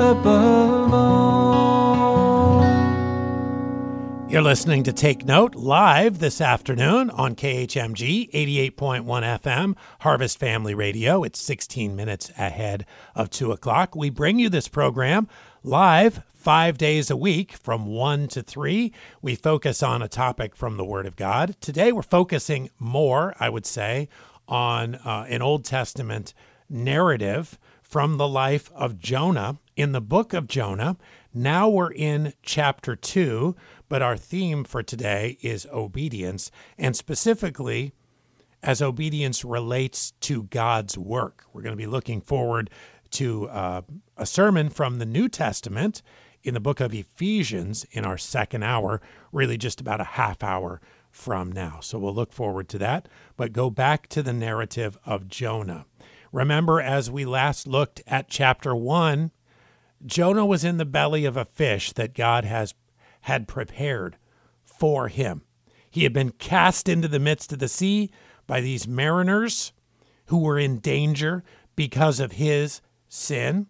above all. You're listening to Take Note live this afternoon on KHMG 88.1 FM, Harvest Family Radio. It's 16 minutes ahead of 2 o'clock. We bring you this program live five days a week from 1 to 3. We focus on a topic from the Word of God. Today we're focusing more, I would say, on uh, an Old Testament narrative from the life of Jonah in the book of Jonah. Now we're in chapter 2, but our theme for today is obedience, and specifically as obedience relates to God's work. We're going to be looking forward to uh, a sermon from the New Testament in the book of Ephesians in our second hour, really just about a half hour from now. So we'll look forward to that. But go back to the narrative of Jonah. Remember, as we last looked at chapter one, Jonah was in the belly of a fish that God has had prepared for him. He had been cast into the midst of the sea by these mariners who were in danger because of his sin.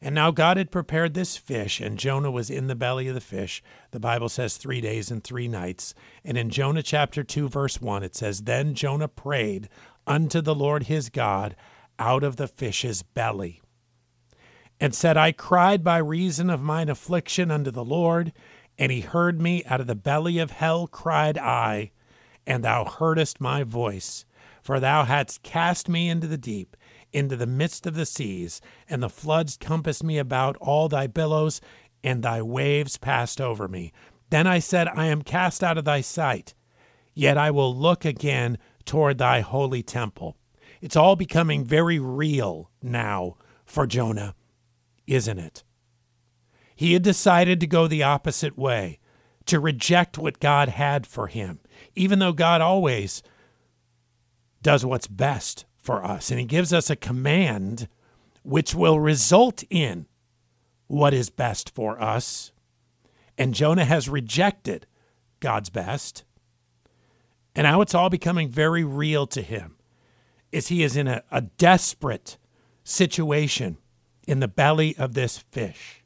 And now God had prepared this fish, and Jonah was in the belly of the fish. The Bible says three days and three nights. And in Jonah chapter 2, verse 1, it says, Then Jonah prayed unto the Lord his God out of the fish's belly, and said, I cried by reason of mine affliction unto the Lord, and he heard me out of the belly of hell cried I, and thou heardest my voice. For thou hadst cast me into the deep, into the midst of the seas, and the floods compassed me about all thy billows, and thy waves passed over me. Then I said, I am cast out of thy sight, yet I will look again toward thy holy temple. It's all becoming very real now for Jonah, isn't it? He had decided to go the opposite way, to reject what God had for him, even though God always does what's best for us. And he gives us a command which will result in what is best for us. And Jonah has rejected God's best. And now it's all becoming very real to him as he is in a, a desperate situation in the belly of this fish.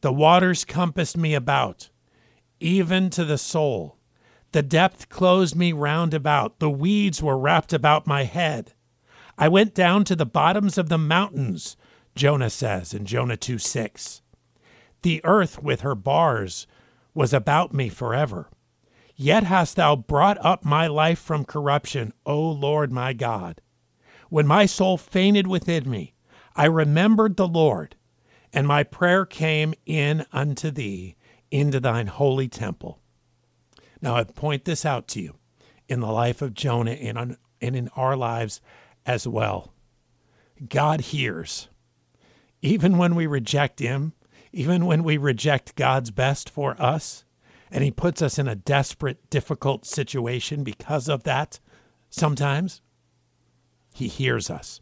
The waters compassed me about, even to the soul. The depth closed me round about. The weeds were wrapped about my head. I went down to the bottoms of the mountains, Jonah says in Jonah 2 6. The earth with her bars was about me forever. Yet hast thou brought up my life from corruption, O Lord my God. When my soul fainted within me, I remembered the Lord, and my prayer came in unto thee into thine holy temple. Now I point this out to you in the life of Jonah and in our lives as well. God hears. Even when we reject Him, even when we reject God's best for us, and He puts us in a desperate, difficult situation because of that, sometimes He hears us.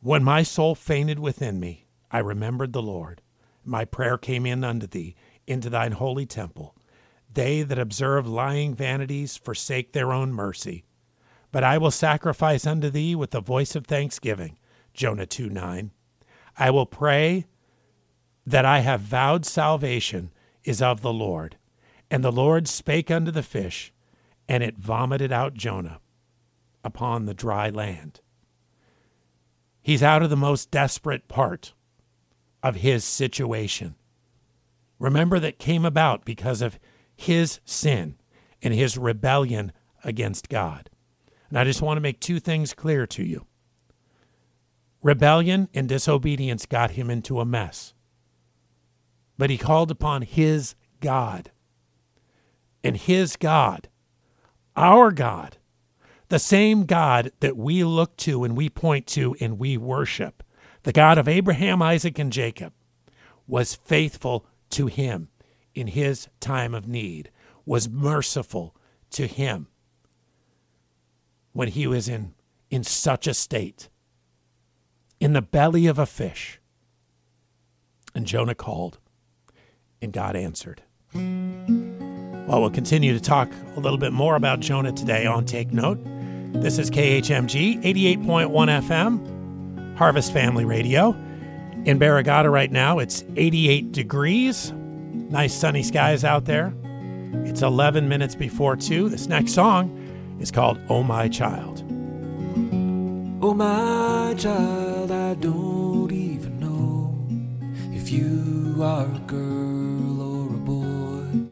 When my soul fainted within me, I remembered the Lord. My prayer came in unto thee, into thine holy temple. They that observe lying vanities forsake their own mercy. But I will sacrifice unto thee with the voice of thanksgiving. Jonah 2 9. I will pray that I have vowed salvation is of the Lord. And the Lord spake unto the fish, and it vomited out Jonah upon the dry land. He's out of the most desperate part of his situation. Remember that came about because of his sin and his rebellion against God. And I just want to make two things clear to you. Rebellion and disobedience got him into a mess. But he called upon his God. And his God, our God, the same God that we look to and we point to and we worship, the God of Abraham, Isaac, and Jacob, was faithful to him in his time of need, was merciful to him when he was in, in such a state, in the belly of a fish. And Jonah called, and God answered. Well, we'll continue to talk a little bit more about Jonah today on Take Note. This is KHMG 88.1 FM, Harvest Family Radio. In Barrigada right now, it's 88 degrees. Nice sunny skies out there. It's 11 minutes before 2. This next song is called Oh My Child. Oh, my child, I don't even know if you are a girl